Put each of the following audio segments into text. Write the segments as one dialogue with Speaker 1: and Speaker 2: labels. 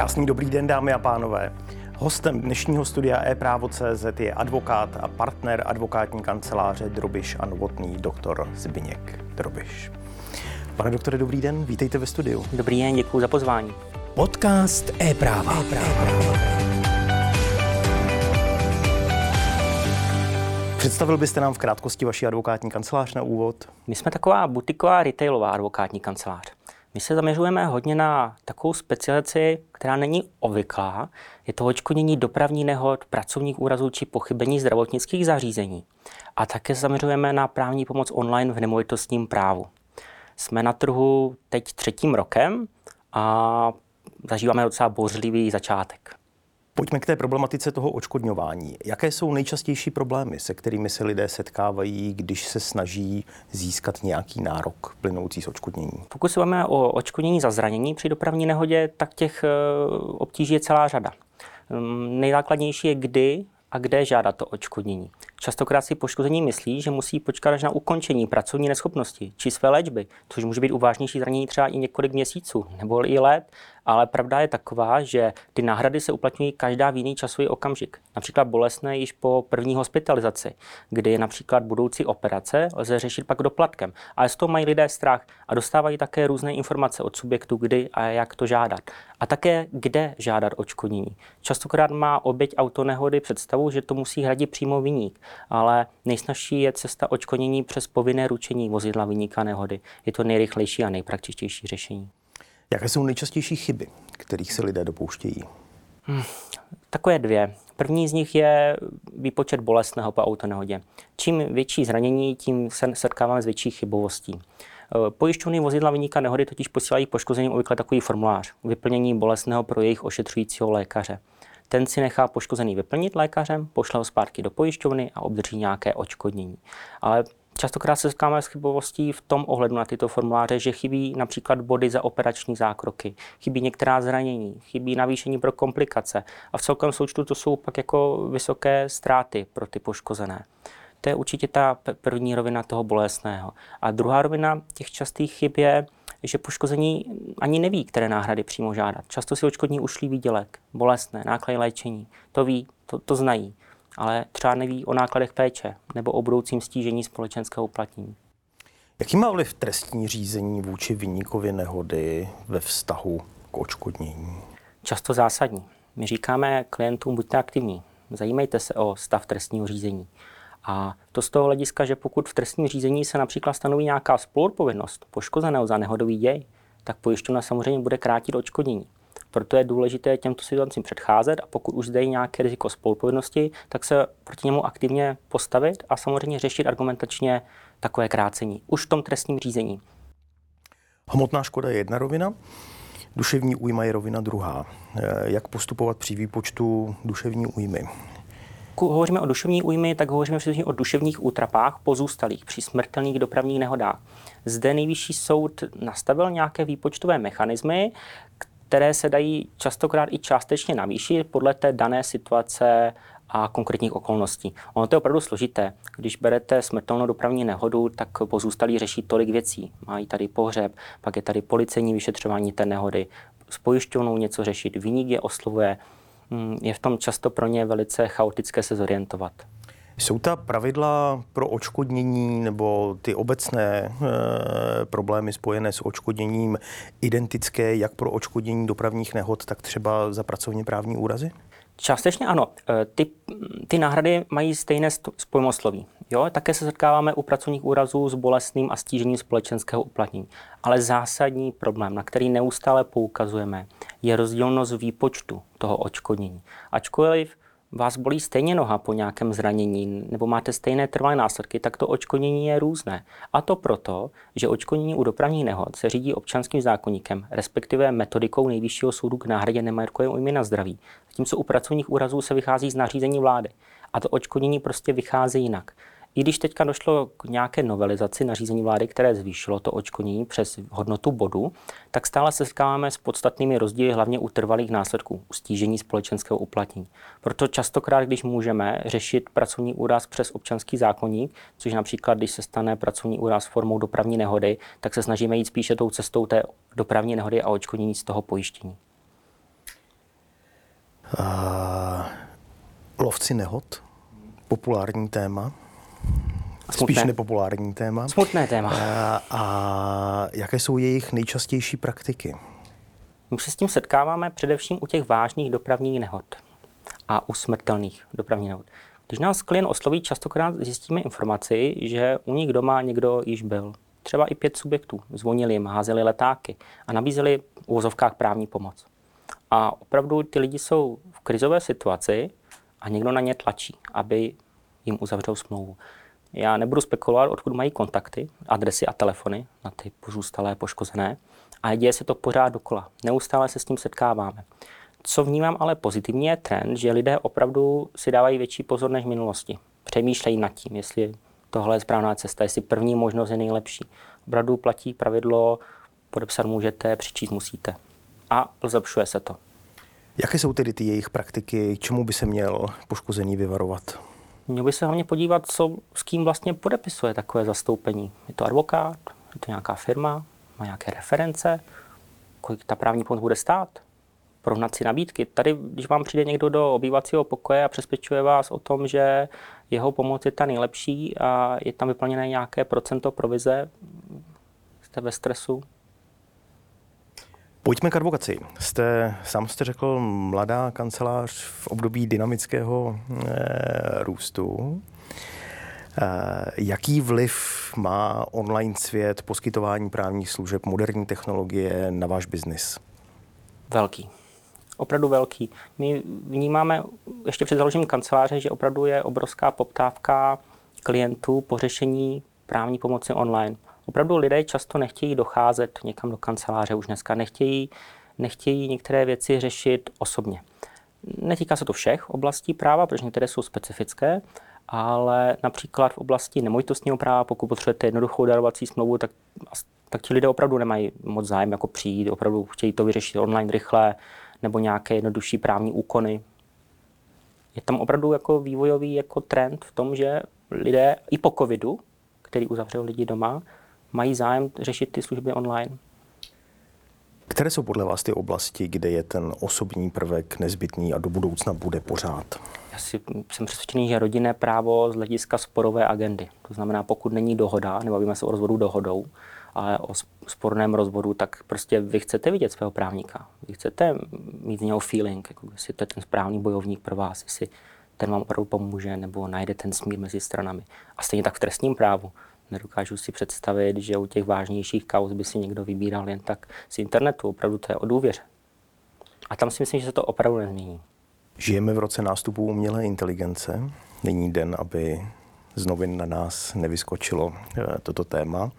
Speaker 1: Krásný dobrý den, dámy a pánové. Hostem dnešního studia e-právo.cz je advokát a partner advokátní kanceláře Drobiš a Novotný, doktor Zbyněk Drobiš. Pane doktore, dobrý den, vítejte ve studiu.
Speaker 2: Dobrý den, děkuji za pozvání.
Speaker 1: Podcast e-práva. e-práva. Představil byste nám v krátkosti vaši advokátní kancelář na úvod?
Speaker 2: My jsme taková butiková retailová advokátní kancelář. My se zaměřujeme hodně na takovou specializaci, která není obvyklá. Je to očkodnění dopravní nehod, pracovních úrazů či pochybení zdravotnických zařízení. A také zaměřujeme na právní pomoc online v nemovitostním právu. Jsme na trhu teď třetím rokem a zažíváme docela bořlivý začátek.
Speaker 1: Pojďme k té problematice toho očkodňování. Jaké jsou nejčastější problémy, se kterými se lidé setkávají, když se snaží získat nějaký nárok plynoucí z očkodnění?
Speaker 2: Pokud se máme o očkodnění za zranění při dopravní nehodě, tak těch eh, obtíží je celá řada. Hm, nejzákladnější je, kdy a kde žádat to očkodnění. Častokrát si poškození myslí, že musí počkat až na ukončení pracovní neschopnosti či své léčby, což může být u vážnější zranění třeba i několik měsíců nebo i let, ale pravda je taková, že ty náhrady se uplatňují každá v jiný časový okamžik. Například bolestné již po první hospitalizaci, kdy například budoucí operace lze řešit pak doplatkem. Ale z toho mají lidé strach a dostávají také různé informace od subjektu, kdy a jak to žádat. A také kde žádat očkodnění. Častokrát má oběť autonehody představu, že to musí hradit přímo viník, ale nejsnažší je cesta očkodnění přes povinné ručení vozidla viníka nehody. Je to nejrychlejší a nejpraktičtější řešení.
Speaker 1: Jaké jsou nejčastější chyby, kterých se lidé dopouštějí?
Speaker 2: Hmm, takové dvě. První z nich je výpočet bolestného po autonehodě. Čím větší zranění, tím se setkáváme s větší chybovostí. Eh, pojišťovny vozidla vyníka nehody totiž posílají poškozeným obvykle takový formulář vyplnění bolestného pro jejich ošetřujícího lékaře. Ten si nechá poškozený vyplnit lékařem, pošle ho zpátky do pojišťovny a obdrží nějaké očkodnění. Ale Častokrát se setkáme s chybovostí v tom ohledu na tyto formuláře, že chybí například body za operační zákroky, chybí některá zranění, chybí navýšení pro komplikace a v celkovém součtu to jsou pak jako vysoké ztráty pro ty poškozené. To je určitě ta první rovina toho bolestného. A druhá rovina těch častých chyb je, že poškození ani neví, které náhrady přímo žádat. Často si očkodní ušlý výdělek, bolestné, náklady léčení. To ví, to, to znají ale třeba neví o nákladech péče nebo o budoucím stížení společenského uplatnění.
Speaker 1: Jaký má vliv trestní řízení vůči vyníkovi nehody ve vztahu k očkodnění?
Speaker 2: Často zásadní. My říkáme klientům, buďte aktivní, zajímejte se o stav trestního řízení. A to z toho hlediska, že pokud v trestním řízení se například stanoví nějaká spoluodpovědnost poškozeného za nehodový děj, tak pojišťovna samozřejmě bude krátit odškodnění. Proto je důležité těmto situacím předcházet a pokud už zde je nějaké riziko spolupovědnosti, tak se proti němu aktivně postavit a samozřejmě řešit argumentačně takové krácení. Už v tom trestním řízení.
Speaker 1: Hmotná škoda je jedna rovina, duševní újma je rovina druhá. Eh, jak postupovat při výpočtu duševní újmy?
Speaker 2: Hovoříme o duševní újmy, tak hovoříme především o duševních útrapách pozůstalých při smrtelných dopravních nehodách. Zde nejvyšší soud nastavil nějaké výpočtové mechanismy, které se dají častokrát i částečně navýšit podle té dané situace a konkrétních okolností. Ono to je opravdu složité. Když berete smrtelnou dopravní nehodu, tak pozůstalí řeší tolik věcí. Mají tady pohřeb, pak je tady policejní vyšetřování té nehody, s pojišťovnou něco řešit, vyník je oslovuje. Hmm, je v tom často pro ně velice chaotické se zorientovat.
Speaker 1: Jsou ta pravidla pro očkodnění nebo ty obecné e, problémy spojené s očkodněním identické jak pro očkodnění dopravních nehod, tak třeba za pracovně právní úrazy?
Speaker 2: Částečně ano. Eh, ty, ty náhrady mají stejné spojmosloví. Jo? Také se setkáváme u pracovních úrazů s bolestným a stížením společenského uplatnění. Ale zásadní problém, na který neustále poukazujeme, je rozdílnost výpočtu toho očkodnění. Ačkoliv vás bolí stejně noha po nějakém zranění nebo máte stejné trvalé následky, tak to očkodnění je různé. A to proto, že očkodnění u dopravních nehod se řídí občanským zákonníkem, respektive metodikou nejvyššího soudu k náhradě nemajetkové újmy na zdraví. Zatímco u pracovních úrazů se vychází z nařízení vlády. A to očkodnění prostě vychází jinak. I když teďka došlo k nějaké novelizaci nařízení vlády, které zvýšilo to očkodnění přes hodnotu bodu, tak stále se setkáváme s podstatnými rozdíly hlavně u trvalých následků, u stížení společenského uplatnění. Proto častokrát, když můžeme řešit pracovní úraz přes občanský zákonník, což například, když se stane pracovní úraz formou dopravní nehody, tak se snažíme jít spíše tou cestou té dopravní nehody a očkodnění z toho pojištění.
Speaker 1: Uh, lovci nehod, populární téma.
Speaker 2: Smutné.
Speaker 1: Spíš nepopulární téma.
Speaker 2: Smutné téma.
Speaker 1: A, a jaké jsou jejich nejčastější praktiky?
Speaker 2: My se s tím setkáváme především u těch vážných dopravních nehod a u smrtelných dopravních nehod. Když nás klient osloví, častokrát zjistíme informaci, že u nich doma někdo již byl. Třeba i pět subjektů. Zvonili jim, házeli letáky a nabízeli v úvozovkách právní pomoc. A opravdu ty lidi jsou v krizové situaci a někdo na ně tlačí, aby jim uzavřel smlouvu. Já nebudu spekulovat, odkud mají kontakty, adresy a telefony na ty pozůstalé poškozené. A děje se to pořád dokola. Neustále se s tím setkáváme. Co vnímám ale pozitivně je trend, že lidé opravdu si dávají větší pozor než v minulosti. Přemýšlejí nad tím, jestli tohle je správná cesta, jestli první možnost je nejlepší. Opravdu platí pravidlo, podepsat můžete, přičíst musíte. A zlepšuje se to.
Speaker 1: Jaké jsou tedy ty jejich praktiky, čemu by se měl poškozený vyvarovat?
Speaker 2: Měl by se hlavně podívat, co, s kým vlastně podepisuje takové zastoupení. Je to advokát, je to nějaká firma, má nějaké reference, kolik ta právní pomoc bude stát, porovnat si nabídky. Tady, když vám přijde někdo do obývacího pokoje a přesvědčuje vás o tom, že jeho pomoc je ta nejlepší a je tam vyplněné nějaké procento provize, jste ve stresu,
Speaker 1: Pojďme k advokaci. Jste, sám jste řekl, mladá kancelář v období dynamického e, růstu. E, jaký vliv má online svět, poskytování právních služeb, moderní technologie na váš biznis?
Speaker 2: Velký. Opravdu velký. My vnímáme ještě před založením kanceláře, že opravdu je obrovská poptávka klientů po řešení právní pomoci online opravdu lidé často nechtějí docházet někam do kanceláře už dneska, nechtějí, nechtějí některé věci řešit osobně. Netýká se to všech oblastí práva, protože některé jsou specifické, ale například v oblasti nemovitostního práva, pokud potřebujete jednoduchou darovací smlouvu, tak, tak ti lidé opravdu nemají moc zájem jako přijít, opravdu chtějí to vyřešit online rychle, nebo nějaké jednodušší právní úkony. Je tam opravdu jako vývojový jako trend v tom, že lidé i po covidu, který uzavřel lidi doma, mají zájem řešit ty služby online.
Speaker 1: Které jsou podle vás ty oblasti, kde je ten osobní prvek nezbytný a do budoucna bude pořád?
Speaker 2: Já si, jsem přesvědčený, že rodinné právo z hlediska sporové agendy. To znamená, pokud není dohoda, nebo bavíme se o rozvodu dohodou, ale o sporném rozvodu, tak prostě vy chcete vidět svého právníka. Vy chcete mít z něho feeling, jako jestli to je ten správný bojovník pro vás, jestli ten vám opravdu pomůže, nebo najde ten smír mezi stranami. A stejně tak v trestním právu. Nedokážu si představit, že u těch vážnějších kauz by si někdo vybíral jen tak z internetu. Opravdu to je o důvěře. A tam si myslím, že se to opravdu nezmění.
Speaker 1: Žijeme v roce nástupu umělé inteligence. Není den, aby z novin na nás nevyskočilo eh, toto téma.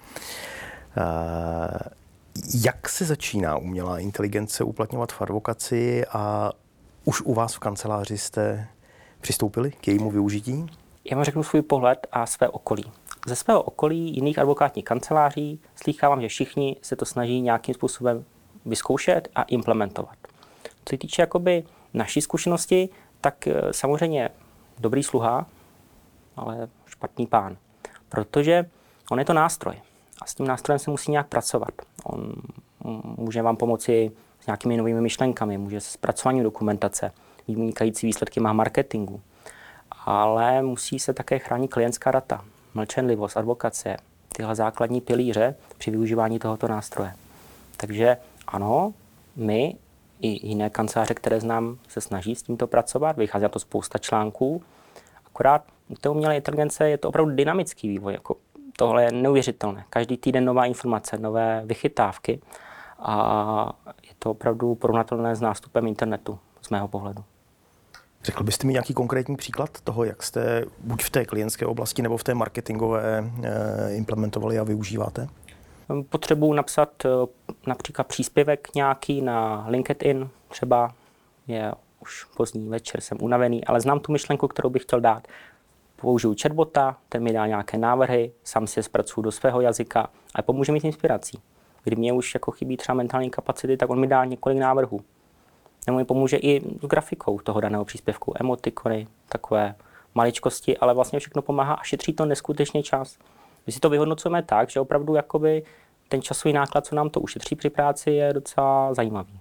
Speaker 1: Eh, jak se začíná umělá inteligence uplatňovat v advokaci a už u vás v kanceláři jste přistoupili k jejímu využití?
Speaker 2: Já vám řeknu svůj pohled a své okolí ze svého okolí jiných advokátních kanceláří slýchávám, že všichni se to snaží nějakým způsobem vyzkoušet a implementovat. Co se týče jakoby naší zkušenosti, tak eh, samozřejmě dobrý sluha, ale špatný pán. Protože on je to nástroj a s tím nástrojem se musí nějak pracovat. On může vám pomoci s nějakými novými myšlenkami, může se zpracováním dokumentace, vynikající výsledky má marketingu, ale musí se také chránit klientská data mlčenlivost, advokace, tyhle základní pilíře při využívání tohoto nástroje. Takže ano, my i jiné kanceláře, které znám, se snaží s tímto pracovat, vychází na to spousta článků. Akorát u té umělé inteligence je to opravdu dynamický vývoj. Jako tohle je neuvěřitelné. Každý týden nová informace, nové vychytávky a je to opravdu porovnatelné s nástupem internetu z mého pohledu.
Speaker 1: Řekl byste mi nějaký konkrétní příklad toho, jak jste buď v té klientské oblasti nebo v té marketingové eh, implementovali a využíváte?
Speaker 2: Potřebuji napsat eh, například příspěvek nějaký na LinkedIn, třeba je už pozdní večer, jsem unavený, ale znám tu myšlenku, kterou bych chtěl dát. Použiju chatbota, ten mi dá nějaké návrhy, sám si je zpracuju do svého jazyka a pomůže mi s inspirací. Kdy mě už jako chybí třeba mentální kapacity, tak on mi dá několik návrhů nebo mi pomůže i s grafikou toho daného příspěvku, emotikony, takové maličkosti, ale vlastně všechno pomáhá a šetří to neskutečně čas. My si to vyhodnocujeme tak, že opravdu jakoby ten časový náklad, co nám to ušetří při práci, je docela zajímavý.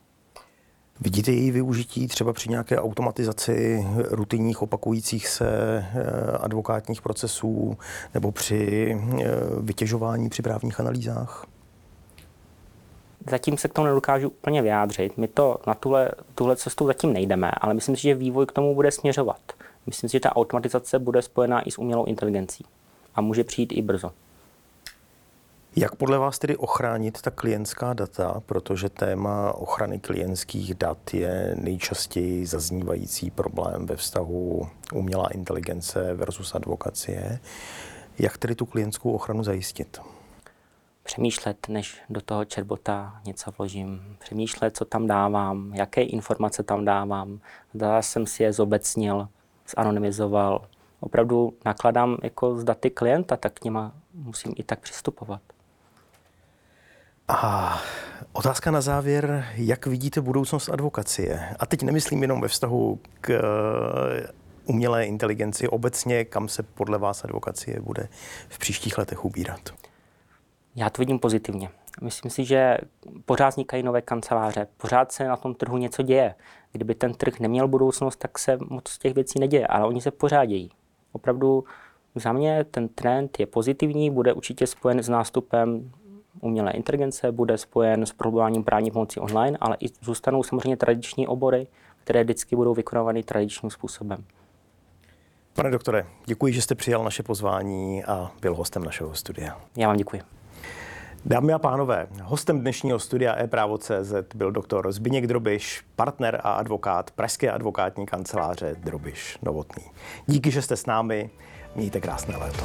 Speaker 1: Vidíte její využití třeba při nějaké automatizaci rutinních opakujících se eh, advokátních procesů nebo při eh, vytěžování při právních analýzách?
Speaker 2: Zatím se k tomu nedokážu úplně vyjádřit. My to na tuhle, tuhle cestu zatím nejdeme, ale myslím si, že vývoj k tomu bude směřovat. Myslím si, že ta automatizace bude spojená i s umělou inteligencí a může přijít i brzo.
Speaker 1: Jak podle vás tedy ochránit ta klientská data, protože téma ochrany klientských dat je nejčastěji zaznívající problém ve vztahu umělá inteligence versus advokacie. Jak tedy tu klientskou ochranu zajistit?
Speaker 2: Přemýšlet, než do toho chatbota něco vložím. Přemýšlet, co tam dávám, jaké informace tam dávám. Zda jsem si je zobecnil, zanonymizoval. Opravdu nakladám jako z daty klienta, tak k něma musím i tak přistupovat.
Speaker 1: A otázka na závěr, jak vidíte budoucnost advokacie? A teď nemyslím jenom ve vztahu k eh, umělé inteligenci obecně, kam se podle vás advokacie bude v příštích letech ubírat?
Speaker 2: Já to vidím pozitivně. Myslím si, že pořád vznikají nové kanceláře, pořád se na tom trhu něco děje. Kdyby ten trh neměl budoucnost, tak se moc z těch věcí neděje, ale oni se pořád dějí. Opravdu za mě ten trend je pozitivní, bude určitě spojen s nástupem umělé inteligence, bude spojen s prohlubováním právní pomoci online, ale i zůstanou samozřejmě tradiční obory, které vždycky budou vykonávány tradičním způsobem.
Speaker 1: Pane doktore, děkuji, že jste přijal naše pozvání a byl hostem našeho studia.
Speaker 2: Já vám děkuji.
Speaker 1: Dámy a pánové, hostem dnešního studia e-právo.cz byl doktor Zbigněk Drobiš, partner a advokát Pražské advokátní kanceláře Drobiš Novotný. Díky, že jste s námi, mějte krásné léto.